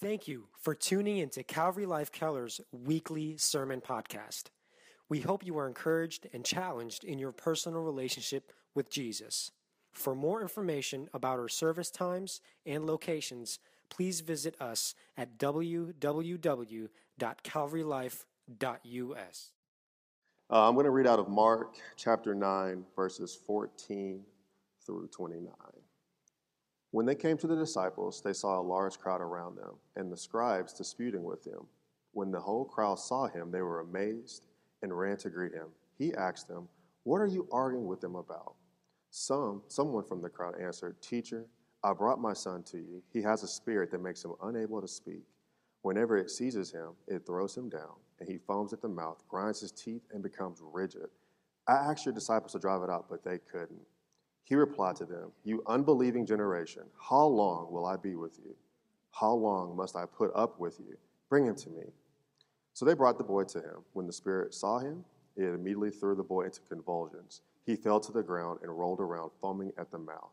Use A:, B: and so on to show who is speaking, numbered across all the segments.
A: Thank you for tuning into Calvary Life Keller's weekly sermon podcast. We hope you are encouraged and challenged in your personal relationship with Jesus. For more information about our service times and locations, please visit us at www.calvarylife.us.
B: Uh, I'm going to read out of Mark chapter 9, verses 14 through 29. When they came to the disciples, they saw a large crowd around them, and the scribes disputing with them. When the whole crowd saw him, they were amazed and ran to greet him. He asked them, What are you arguing with them about? Some, someone from the crowd answered, Teacher, I brought my son to you. He has a spirit that makes him unable to speak. Whenever it seizes him, it throws him down, and he foams at the mouth, grinds his teeth, and becomes rigid. I asked your disciples to drive it out, but they couldn't. He replied to them, You unbelieving generation, how long will I be with you? How long must I put up with you? Bring him to me. So they brought the boy to him. When the spirit saw him, it immediately threw the boy into convulsions. He fell to the ground and rolled around, foaming at the mouth.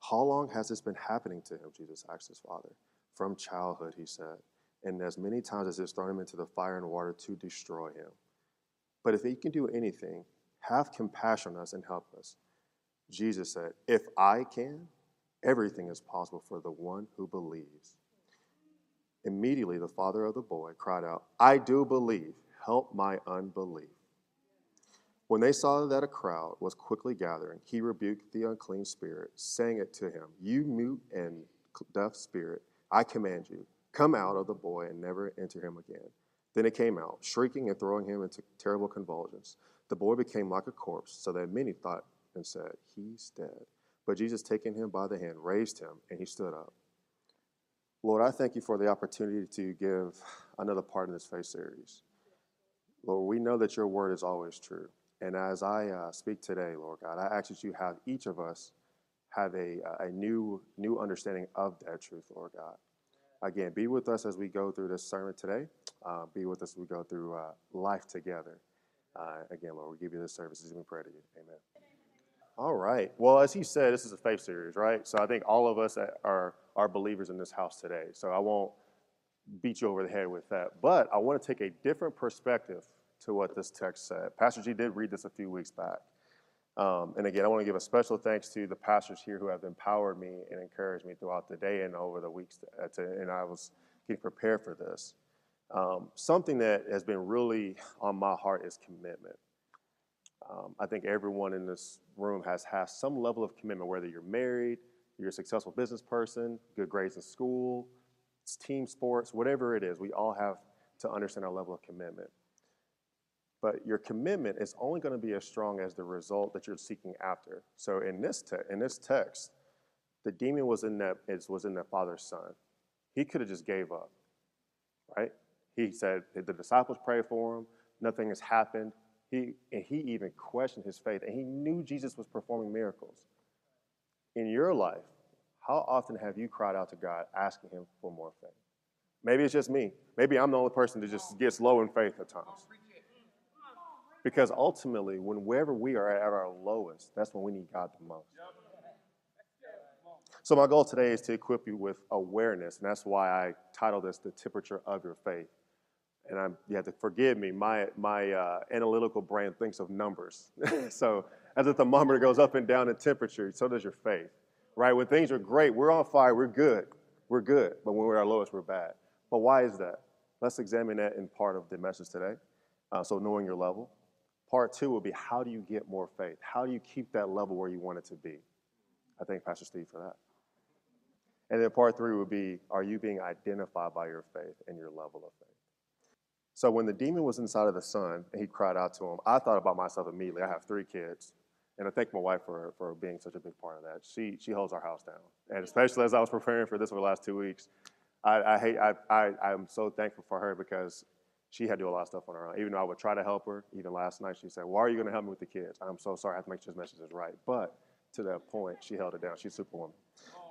B: How long has this been happening to him? Jesus asked his father. From childhood, he said, and as many times as it's thrown him into the fire and water to destroy him. But if he can do anything, have compassion on us and help us. Jesus said, If I can, everything is possible for the one who believes. Immediately, the father of the boy cried out, I do believe, help my unbelief. When they saw that a crowd was quickly gathering, he rebuked the unclean spirit, saying it to him, You mute and deaf spirit, I command you, come out of the boy and never enter him again. Then it came out, shrieking and throwing him into terrible convulsions. The boy became like a corpse, so that many thought and said, He's dead. But Jesus, taking him by the hand, raised him, and he stood up. Lord, I thank you for the opportunity to give another part in this faith series. Lord, we know that your word is always true. And as I uh, speak today, Lord God, I ask that you have each of us have a, a new, new understanding of that truth, Lord God. Again, be with us as we go through this sermon today. Uh, be with us as we go through uh, life together. Uh, again, Lord, we give you this service as we pray to you. Amen. All right. Well, as he said, this is a faith series, right? So I think all of us are are believers in this house today. So I won't beat you over the head with that. But I want to take a different perspective to what this text said. Pastor G did read this a few weeks back. Um, and again, I want to give a special thanks to the pastors here who have empowered me and encouraged me throughout the day and over the weeks. To, and I was getting prepared for this. Um, something that has been really on my heart is commitment. Um, I think everyone in this room has has some level of commitment, whether you're married, you're a successful business person, good grades in school, it's team sports, whatever it is, we all have to understand our level of commitment. But your commitment is only going to be as strong as the result that you're seeking after. So in this te- in this text, the demon was in that was in that father's son. He could have just gave up, right? He said the disciples prayed for him. Nothing has happened. He, and he even questioned his faith, and he knew Jesus was performing miracles. In your life, how often have you cried out to God asking him for more faith? Maybe it's just me. Maybe I'm the only person that just gets low in faith at times. Because ultimately, whenever we are at our lowest, that's when we need God the most. So, my goal today is to equip you with awareness, and that's why I titled this The Temperature of Your Faith and I'm, you have to forgive me, my, my uh, analytical brain thinks of numbers. so as the thermometer goes up and down in temperature, so does your faith, right? When things are great, we're on fire, we're good, we're good. But when we're at our lowest, we're bad. But why is that? Let's examine that in part of the message today. Uh, so knowing your level. Part two will be how do you get more faith? How do you keep that level where you want it to be? I thank Pastor Steve for that. And then part three would be are you being identified by your faith and your level of faith? So when the demon was inside of the son and he cried out to him, I thought about myself immediately. I have three kids. And I thank my wife for, for being such a big part of that. She, she holds our house down. And especially as I was preparing for this for the last two weeks, I, I, hate, I, I, I'm so thankful for her because she had to do a lot of stuff on her own. Even though I would try to help her, even last night she said, Why are you going to help me with the kids? I'm so sorry. I have to make sure this message is right. But to that point, she held it down. She's superwoman.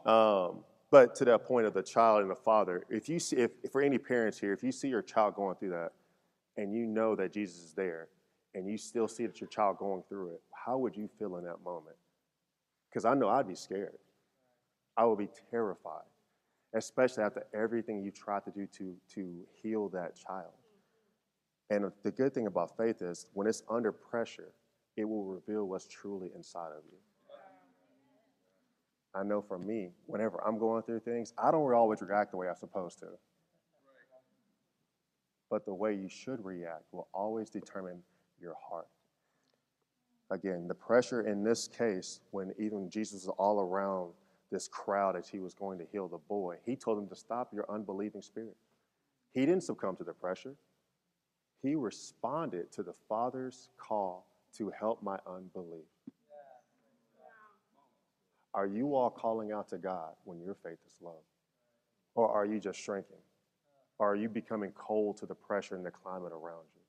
B: Um, but to that point of the child and the father, if you see, if, for any parents here, if you see your child going through that, and you know that Jesus is there, and you still see that your child going through it, how would you feel in that moment? Because I know I'd be scared. I would be terrified. especially after everything you tried to do to, to heal that child. And the good thing about faith is when it's under pressure, it will reveal what's truly inside of you. I know for me, whenever I'm going through things, I don't always react the way I'm supposed to. But the way you should react will always determine your heart. Again, the pressure in this case, when even Jesus was all around this crowd as he was going to heal the boy, he told them to stop your unbelieving spirit. He didn't succumb to the pressure, he responded to the Father's call to help my unbelief. Are you all calling out to God when your faith is low? Or are you just shrinking? Or are you becoming cold to the pressure and the climate around you?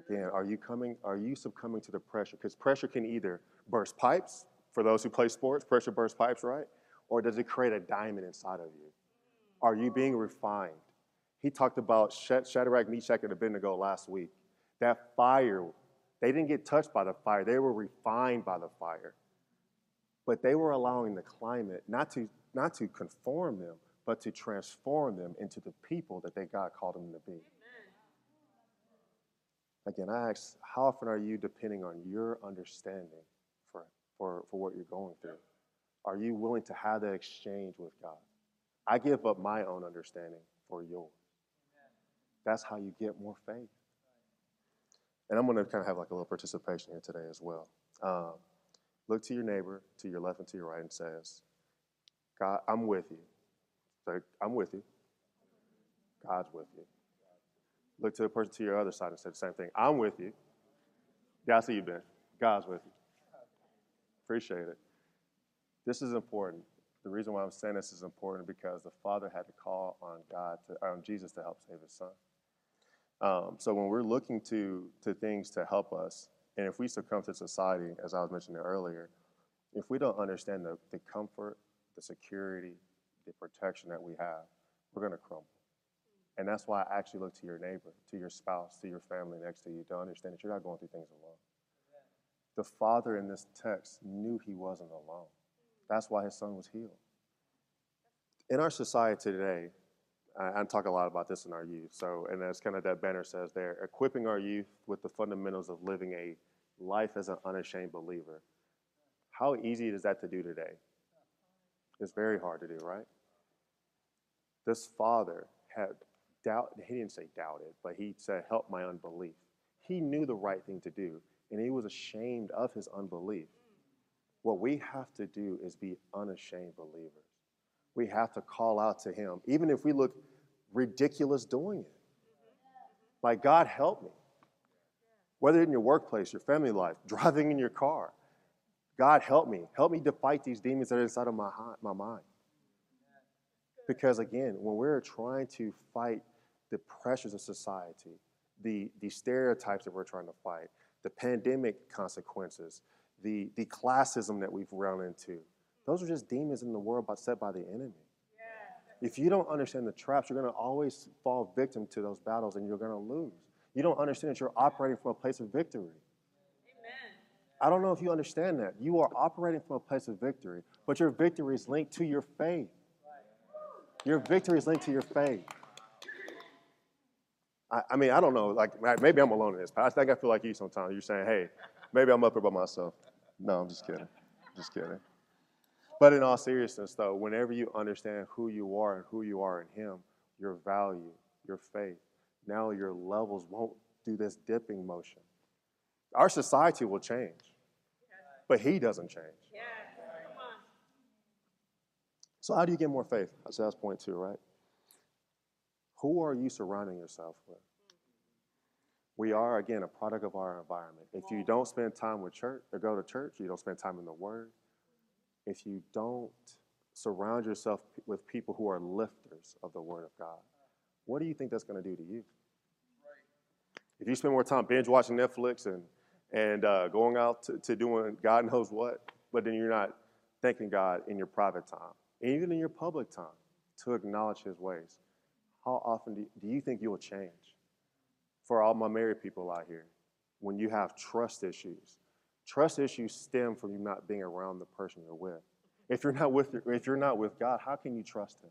B: Again, are you coming, are you succumbing to the pressure? Because pressure can either burst pipes, for those who play sports, pressure bursts pipes, right? Or does it create a diamond inside of you? Are you being refined? He talked about Shadrach, Meshach, and Abednego last week. That fire, they didn't get touched by the fire, they were refined by the fire. But they were allowing the climate not to, not to conform them, but to transform them into the people that they God called them to be. Again, I ask, how often are you depending on your understanding for, for, for what you're going through? Are you willing to have that exchange with God? I give up my own understanding for yours. That's how you get more faith. And I'm going to kind of have like a little participation here today as well. Um, look to your neighbor, to your left and to your right, and says, God, I'm with you. So I'm with you. God's with you. Look to the person to your other side and say the same thing. I'm with you. Yeah, I see you, Ben. God's with you. Appreciate it. This is important. The reason why I'm saying this is important because the Father had to call on God, to, on Jesus to help save his son. Um, so when we're looking to, to things to help us, and if we succumb to society, as I was mentioning earlier, if we don't understand the, the comfort, the security, the protection that we have, we're going to crumble. And that's why I actually look to your neighbor, to your spouse, to your family next to you to understand that you're not going through things alone. The father in this text knew he wasn't alone. That's why his son was healed. In our society today, I, talk a lot about this in our youth. So, and that's kind of that banner says there, equipping our youth with the fundamentals of living a life as an unashamed believer. How easy is that to do today? It's very hard to do, right? This father had doubt, he didn't say doubted, but he said, help my unbelief. He knew the right thing to do, and he was ashamed of his unbelief. What we have to do is be unashamed believers. We have to call out to him, even if we look ridiculous doing it. Like, God, help me. Whether in your workplace, your family life, driving in your car, God, help me. Help me to fight these demons that are inside of my, my mind. Because again, when we're trying to fight the pressures of society, the, the stereotypes that we're trying to fight, the pandemic consequences, the, the classism that we've run into, those are just demons in the world set by the enemy. If you don't understand the traps, you're going to always fall victim to those battles and you're going to lose. You don't understand that you're operating from a place of victory. Amen. I don't know if you understand that. You are operating from a place of victory, but your victory is linked to your faith. Your victory is linked to your faith. I, I, mean, I don't know. Like, maybe I'm alone in this. I think I feel like you sometimes. You're saying, hey, maybe I'm up here by myself. No, I'm just kidding. Just kidding. But in all seriousness, though, whenever you understand who you are and who you are in Him, your value, your faith, now your levels won't do this dipping motion. Our society will change, but He doesn't change. So, how do you get more faith? So that's point two, right? Who are you surrounding yourself with? We are, again, a product of our environment. If you don't spend time with church or go to church, you don't spend time in the Word, if you don't surround yourself with people who are lifters of the Word of God, what do you think that's going to do to you? If you spend more time binge watching Netflix and, and uh, going out to, to doing God knows what, but then you're not thanking God in your private time, and even in your public time, to acknowledge His ways. How often do you, do you think you'll change? For all my married people out here, when you have trust issues, trust issues stem from you not being around the person you're with. If you're not with if you're not with God, how can you trust Him?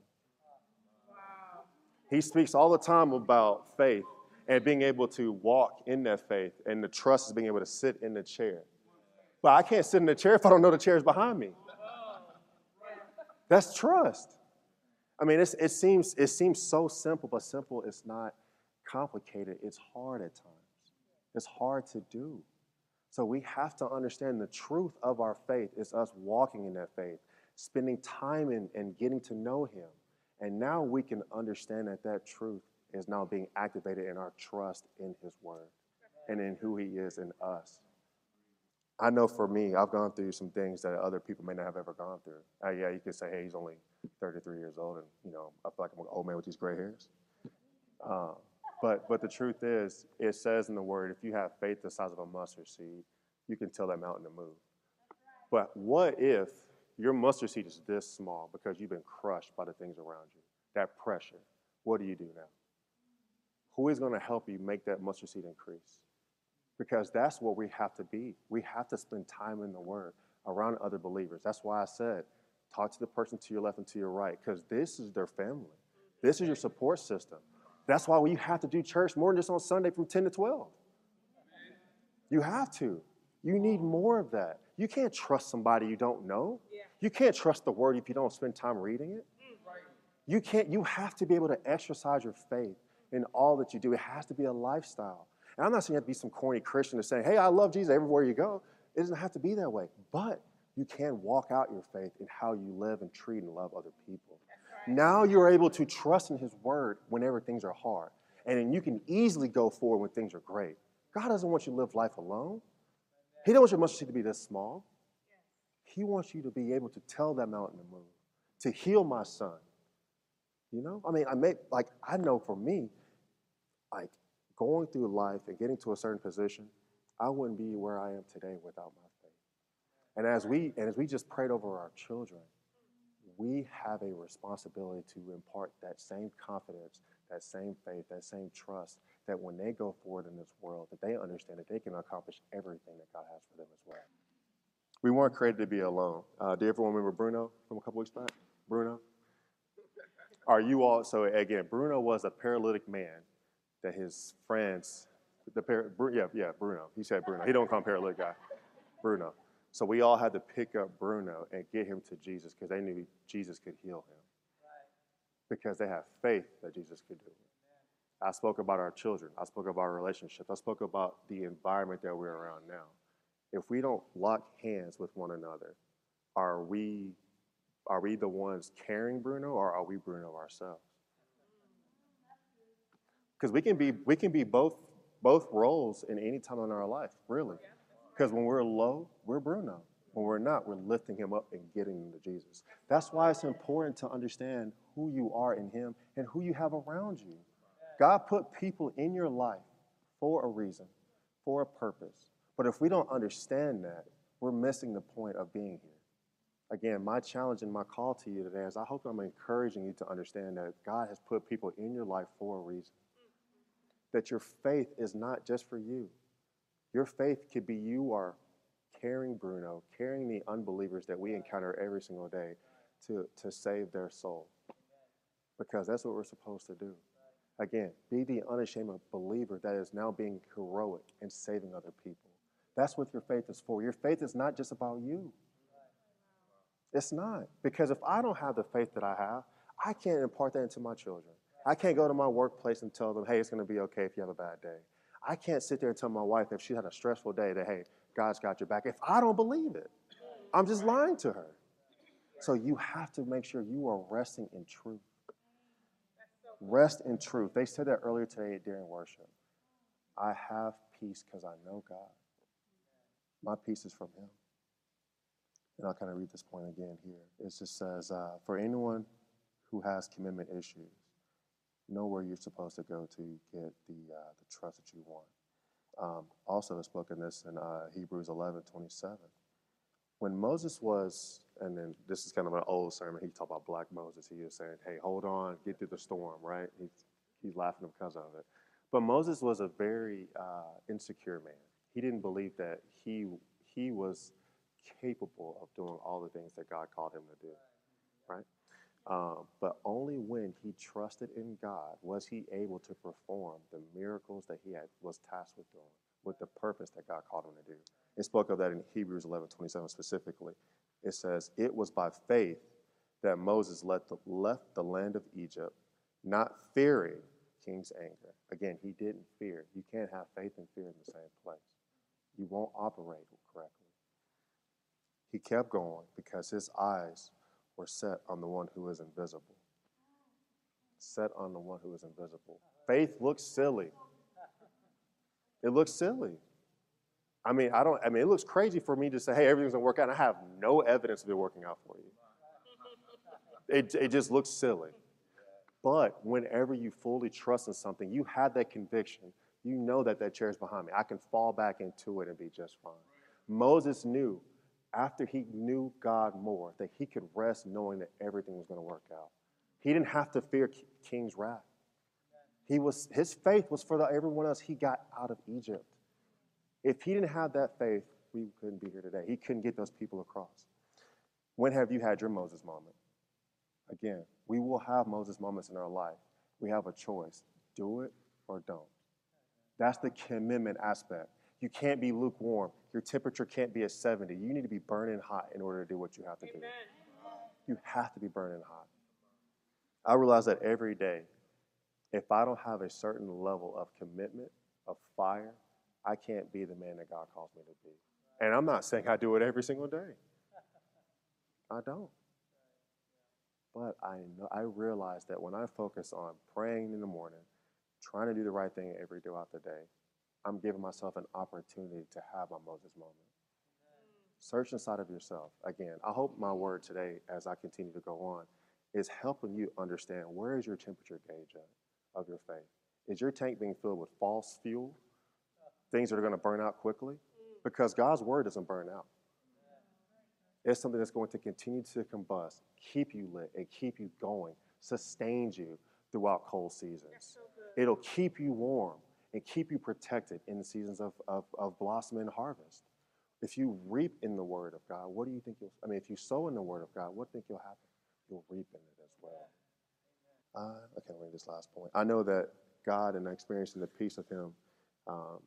B: He speaks all the time about faith and being able to walk in that faith, and the trust is being able to sit in the chair. But I can't sit in the chair if I don't know the chair is behind me. That's trust. I mean, it seems it seems so simple, but simple is not complicated. It's hard at times. It's hard to do. So we have to understand the truth of our faith is us walking in that faith, spending time in and getting to know Him. And now we can understand that that truth is now being activated in our trust in His Word and in who He is in us. I know for me, I've gone through some things that other people may not have ever gone through. Uh, yeah, you could say, hey, he's only 33 years old, and you know, I feel like I'm an old man with these gray hairs. Uh, but but the truth is, it says in the Word, if you have faith the size of a mustard seed, you can tell that mountain to move. But what if your mustard seed is this small because you've been crushed by the things around you? That pressure. What do you do now? Who is going to help you make that mustard seed increase? Because that's what we have to be. We have to spend time in the Word around other believers. That's why I said, talk to the person to your left and to your right, because this is their family. This is your support system. That's why you have to do church more than just on Sunday from 10 to 12. You have to. You need more of that. You can't trust somebody you don't know. You can't trust the word if you don't spend time reading it. You can't, you have to be able to exercise your faith in all that you do. It has to be a lifestyle. And I'm not saying you have to be some corny Christian to say, hey, I love Jesus everywhere you go. It doesn't have to be that way. But you can walk out your faith in how you live and treat and love other people. Right. Now you're able to trust in His word whenever things are hard. And then you can easily go forward when things are great. God doesn't want you to live life alone. He doesn't want your mustard seed to be this small. He wants you to be able to tell that mountain to move, to heal my son. You know, I mean, I may like I know for me, like going through life and getting to a certain position, I wouldn't be where I am today without my faith. And as we and as we just prayed over our children, we have a responsibility to impart that same confidence, that same faith, that same trust that when they go forward in this world, that they understand that they can accomplish everything that God has for them as well. We weren't created to be alone. Uh, do everyone remember Bruno from a couple weeks back? Bruno? Are you all, so again, Bruno was a paralytic man that his friends, the par, yeah, yeah, Bruno. He said Bruno. He don't call him paralytic guy. Bruno. So we all had to pick up Bruno and get him to Jesus because they knew Jesus could heal him. Because they have faith that Jesus could do it. I spoke about our children. I spoke about our relationships. I spoke about the environment that we're around now. If we don't lock hands with one another, are we are we the ones carrying Bruno or are we Bruno ourselves? Because we can be we can be both both roles in any time in our life, really. Because when we're low, we're Bruno. When we're not, we're lifting him up and getting him to Jesus. That's why it's important to understand who you are in him and who you have around you. God put people in your life for a reason, for a purpose. But if we don't understand that, we're missing the point of being here. Again, my challenge and my call to you today is I hope I'm encouraging you to understand that God has put people in your life for a reason that your faith is not just for you. Your faith could be you are carrying Bruno, carrying the unbelievers that we encounter every single day to, to save their soul. Because that's what we're supposed to do. Again, be the unashamed believer that is now being heroic and saving other people. That's what your faith is for. Your faith is not just about you. It's not. Because if I don't have the faith that I have, I can't impart that into my children. I can't go to my workplace and tell them, hey, it's going to be okay if you have a bad day. I can't sit there and tell my wife if she had a stressful day that, hey, God's got your back. If I don't believe it, I'm just lying to her. So you have to make sure you are resting in truth. Rest in truth. They said that earlier today during worship. I have peace because I know God. My peace is from Him. And I'll kind of read this point again here. It just says, uh, for anyone who has commitment issues, know where you're supposed to go to get the, uh, the trust that you want. Um, also, it's spoken this in uh, Hebrews 11 27. When Moses was, and then this is kind of an old sermon, he talked about black Moses. He was saying, hey, hold on, get through the storm, right? He's, he's laughing because of it. But Moses was a very uh, insecure man. He didn't believe that he, he was capable of doing all the things that God called him to do, right? Um, but only when he trusted in God was he able to perform the miracles that he had was tasked with doing, with the purpose that God called him to do. It spoke of that in Hebrews 11, 27 specifically. It says, It was by faith that Moses the, left the land of Egypt, not fearing king's anger. Again, he didn't fear. You can't have faith and fear in the same place. You won't operate correctly. He kept going because his eyes were set on the one who is invisible. Set on the one who is invisible. Faith looks silly. It looks silly. I mean, I don't, I mean, it looks crazy for me to say, hey, everything's gonna work out. I have no evidence of it working out for you. It, it just looks silly. But whenever you fully trust in something, you have that conviction. You know that that chair is behind me. I can fall back into it and be just fine. Moses knew after he knew God more that he could rest knowing that everything was going to work out. He didn't have to fear king's wrath. He was, his faith was for the, everyone else he got out of Egypt. If he didn't have that faith, we couldn't be here today. He couldn't get those people across. When have you had your Moses moment? Again, we will have Moses moments in our life. We have a choice do it or don't. That's the commitment aspect. You can't be lukewarm. Your temperature can't be at 70. You need to be burning hot in order to do what you have to Amen. do. You have to be burning hot. I realize that every day, if I don't have a certain level of commitment, of fire, I can't be the man that God calls me to be. And I'm not saying I do it every single day. I don't. But I know I realize that when I focus on praying in the morning, trying to do the right thing every day throughout the day, I'm giving myself an opportunity to have my Moses moment. Search inside of yourself. Again, I hope my word today, as I continue to go on, is helping you understand where is your temperature gauge at of your faith. Is your tank being filled with false fuel, things that are going to burn out quickly? Because God's word doesn't burn out. It's something that's going to continue to combust, keep you lit, and keep you going, sustains you throughout cold seasons. It'll keep you warm and keep you protected in the seasons of, of, of blossom and harvest. If you reap in the Word of God, what do you think you'll, I mean, if you sow in the Word of God, what do you think you'll happen? You'll reap in it as well. Uh, can't read this last point. I know that God and experiencing the peace of Him, um,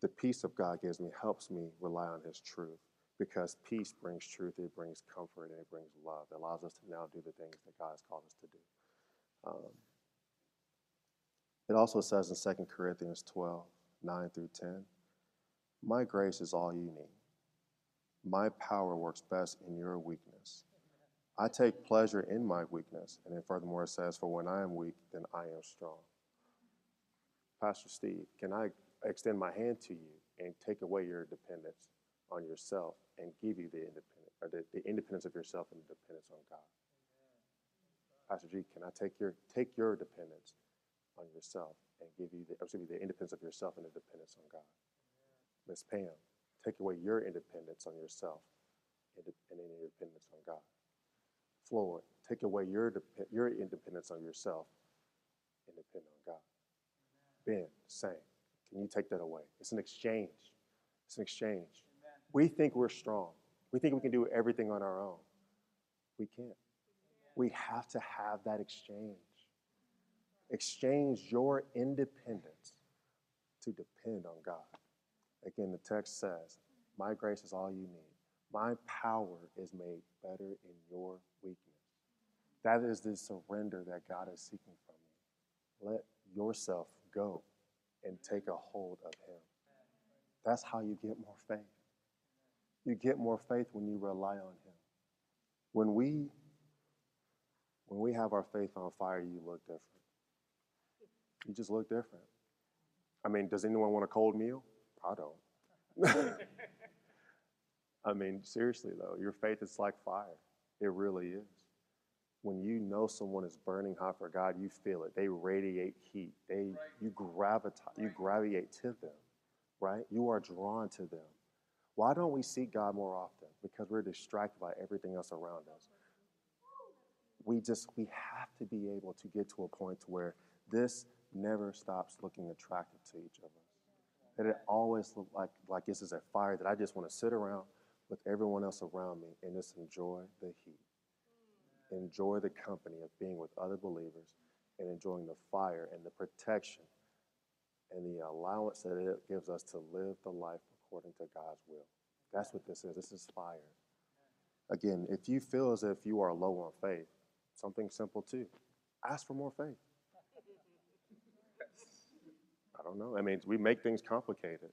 B: the peace of God gives me, helps me rely on His truth because peace brings truth, it brings comfort, and it brings love. It allows us to now do the things that God has called us to do. Um, it also says in 2 Corinthians 12, 9 through 10, My grace is all you need. My power works best in your weakness. I take pleasure in my weakness. And then furthermore, it says, For when I am weak, then I am strong. Pastor Steve, can I extend my hand to you and take away your dependence on yourself and give you the independent or the, the independence of yourself and the dependence on God. Pastor G, can I take your take your dependence on yourself and give you the excuse me, the independence of yourself and the dependence on God? Miss Pam, take away your independence on yourself and, your dependence on God. Floyd, take away your your independence on yourself and depend on God. Ben, same. Can you take that away? It's an exchange. It's an exchange. We think we're strong. We think we can do everything on our own. We can't. We have to have that exchange. Exchange your independence to depend on God. Again, the text says, My grace is all you need. My power is made better in your weakness. That is the surrender that God is seeking from you. Let yourself go and take a hold of Him. That's how you get more faith. You get more faith when you rely on Him. When we when we have our faith on fire, you look different. You just look different. I mean, does anyone want a cold meal? I don't. I mean, seriously though, your faith is like fire. It really is. When you know someone is burning hot for God, you feel it. They radiate heat. They you gravitate you gravitate to them, right? You are drawn to them. Why don't we seek God more often? Because we're distracted by everything else around us. We just we have to be able to get to a point to where this never stops looking attractive to each of us. That it always looks like like this is a fire that I just want to sit around, with everyone else around me and just enjoy the heat. Enjoy the company of being with other believers and enjoying the fire and the protection and the allowance that it gives us to live the life according to God's will. That's what this is. This is fire. Again, if you feel as if you are low on faith, something simple too ask for more faith. I don't know. I mean, we make things complicated.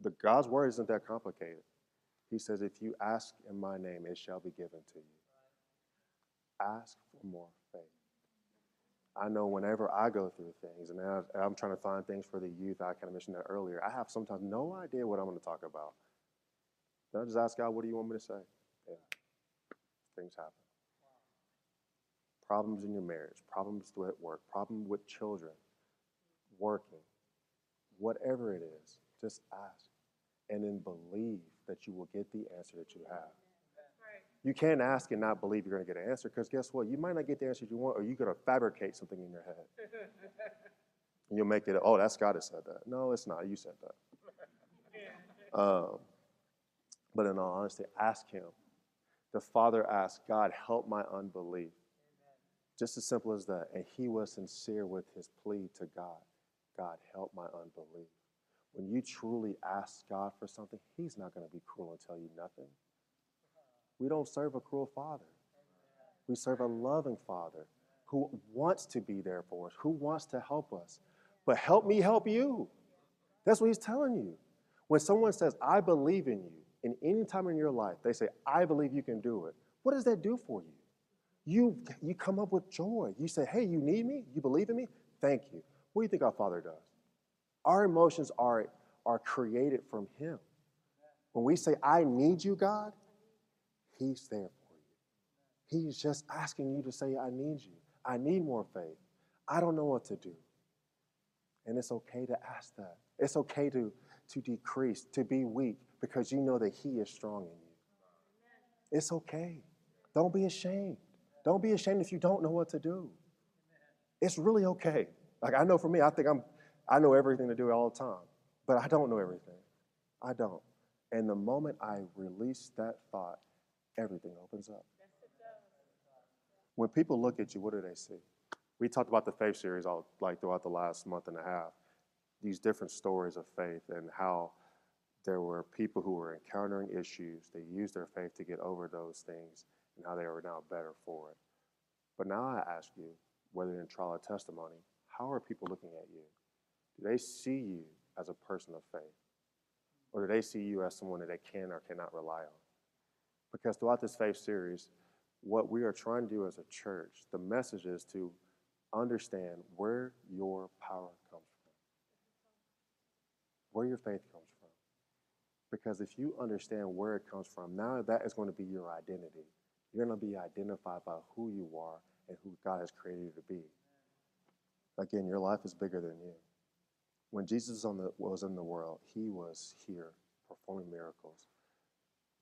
B: The God's word isn't that complicated. He says, if you ask in my name, it shall be given to you. Ask for more faith. I know whenever I go through things, and I'm trying to find things for the youth, I kind of mentioned that earlier, I have sometimes no idea what I'm going to talk about. Then I just ask God, what do you want me to say? Yeah. Things happen. Problems in your marriage, problems at work, problem with children, working, whatever it is, just ask. And then believe that you will get the answer that you have. You can't ask and not believe you're going to get an answer because guess what? You might not get the answer you want, or you're going to fabricate something in your head. and you'll make it, oh, that's God that said that. No, it's not. You said that. Um, but in all honesty, ask Him. The Father asked, God, help my unbelief. Just as simple as that. And he was sincere with his plea to God God, help my unbelief. When you truly ask God for something, he's not going to be cruel and tell you nothing. We don't serve a cruel father. We serve a loving father who wants to be there for us, who wants to help us. But help me help you. That's what he's telling you. When someone says, I believe in you, in any time in your life, they say, I believe you can do it. What does that do for you? You, you come up with joy. You say, Hey, you need me? You believe in me? Thank you. What do you think our Father does? Our emotions are, are created from Him. When we say, I need you, God, He's there for you. He's just asking you to say, I need you. I need more faith. I don't know what to do. And it's okay to ask that. It's okay to, to decrease, to be weak, because you know that He is strong in you. It's okay. Don't be ashamed. Don't be ashamed if you don't know what to do. It's really okay. Like I know for me, I think I'm I know everything to do all the time, but I don't know everything. I don't. And the moment I release that thought, everything opens up. When people look at you, what do they see? We talked about the faith series all like throughout the last month and a half. These different stories of faith and how there were people who were encountering issues. They used their faith to get over those things and how they were now better for it. But now I ask you, whether in trial or testimony, how are people looking at you? Do they see you as a person of faith? Or do they see you as someone that they can or cannot rely on? Because throughout this faith series, what we are trying to do as a church, the message is to understand where your power comes from, where your faith comes from. Because if you understand where it comes from, now that is going to be your identity. You're going to be identified by who you are and who God has created you to be. Again, your life is bigger than you. When Jesus was in the world, he was here performing miracles,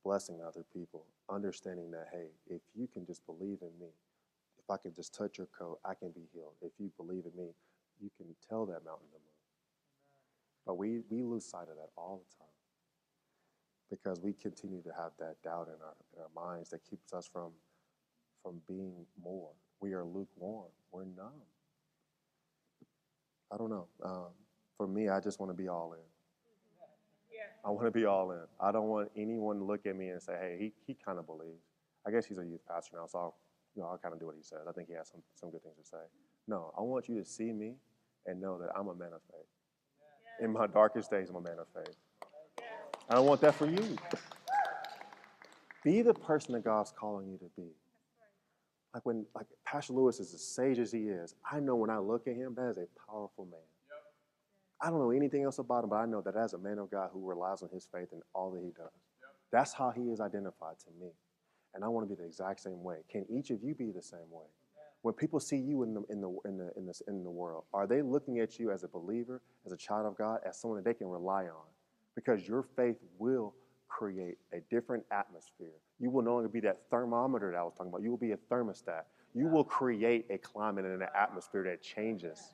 B: blessing other people, understanding that, hey, if you can just believe in me, if I can just touch your coat, I can be healed. If you believe in me, you can tell that mountain to move. But we, we lose sight of that all the time because we continue to have that doubt in our, in our minds that keeps us from, from being more. We are lukewarm. We're numb. I don't know. Um, for me, I just want to be all in. I want to be all in. I don't want anyone to look at me and say, hey, he, he kind of believes. I guess he's a youth pastor now, so I'll, you know, I'll kind of do what he says. I think he has some, some good things to say. No, I want you to see me and know that I'm a man of faith. In my darkest days, I'm a man of faith. I don't want that for you. Be the person that God's calling you to be. Like when, like Pastor Lewis is as sage as he is, I know when I look at him, that is a powerful man. I don't know anything else about him, but I know that as a man of God who relies on his faith in all that he does, that's how he is identified to me. And I want to be the exact same way. Can each of you be the same way? When people see you in the, in the, in the, in the, in the world, are they looking at you as a believer, as a child of God, as someone that they can rely on? because your faith will create a different atmosphere. You will no longer be that thermometer that I was talking about. You will be a thermostat. You will create a climate and an atmosphere that changes.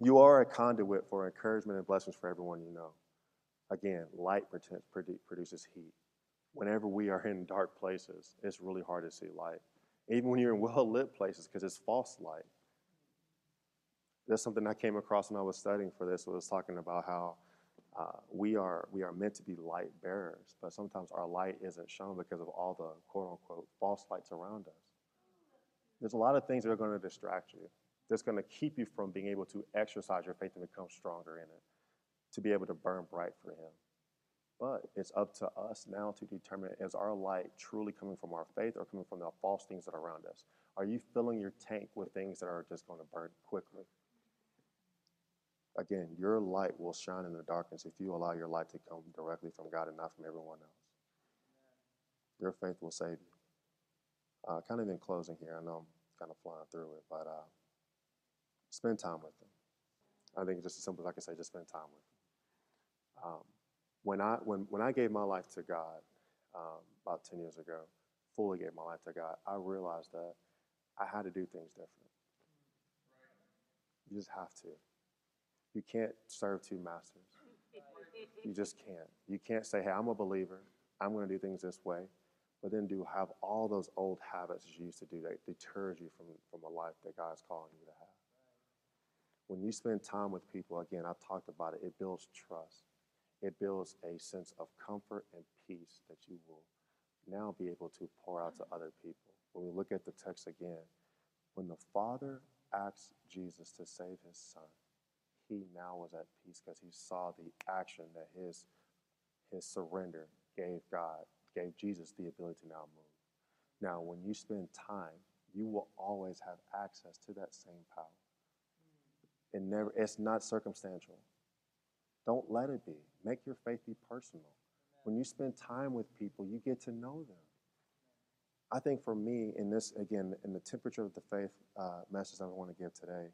B: You are a conduit for encouragement and blessings for everyone you know. Again, light produces heat. Whenever we are in dark places, it's really hard to see light. Even when you're in well lit places, because it's false light. That's something I came across when I was studying for this. Was talking about how uh, we are we are meant to be light bearers, but sometimes our light isn't shown because of all the quote unquote false lights around us. There's a lot of things that are going to distract you. That's going to keep you from being able to exercise your faith and become stronger in it, to be able to burn bright for Him. But it's up to us now to determine is our light truly coming from our faith or coming from the false things that are around us? Are you filling your tank with things that are just going to burn quickly? Again, your light will shine in the darkness if you allow your light to come directly from God and not from everyone else. Your faith will save you. Uh, kind of in closing here, I know I'm kind of flying through it, but uh, spend time with them. I think just as simple as I can say, just spend time with them. Um, when I when when I gave my life to God um, about ten years ago, fully gave my life to God, I realized that I had to do things different. You just have to. You can't serve two masters. You just can't. You can't say, hey, I'm a believer. I'm going to do things this way. But then do have all those old habits that you used to do that deters you from, from a life that God is calling you to have. When you spend time with people, again, I've talked about it, it builds trust. It builds a sense of comfort and peace that you will now be able to pour out to other people. When we look at the text again, when the Father asks Jesus to save his son, he now was at peace because he saw the action that his, his surrender gave God, gave Jesus the ability to now move. Now, when you spend time, you will always have access to that same power. It never, it's not circumstantial. Don't let it be. Make your faith be personal. When you spend time with people, you get to know them. I think for me, in this, again, in the temperature of the faith uh, message I want to give today,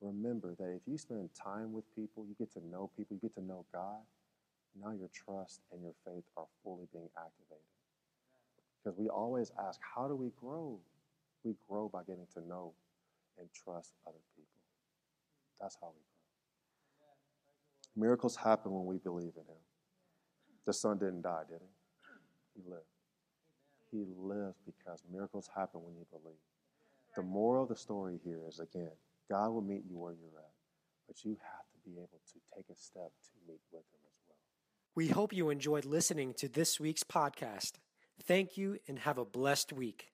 B: remember that if you spend time with people, you get to know people, you get to know God, now your trust and your faith are fully being activated. Because we always ask, how do we grow? We grow by getting to know and trust other people. That's how we grow. Miracles happen when we believe in Him. The Son didn't die, did He? He lived. He lived because miracles happen when you believe. The moral of the story here is again, God will meet you where you're at, but you have to be able to take a step to meet with Him as well.
A: We hope you enjoyed listening to this week's podcast. Thank you and have a blessed week.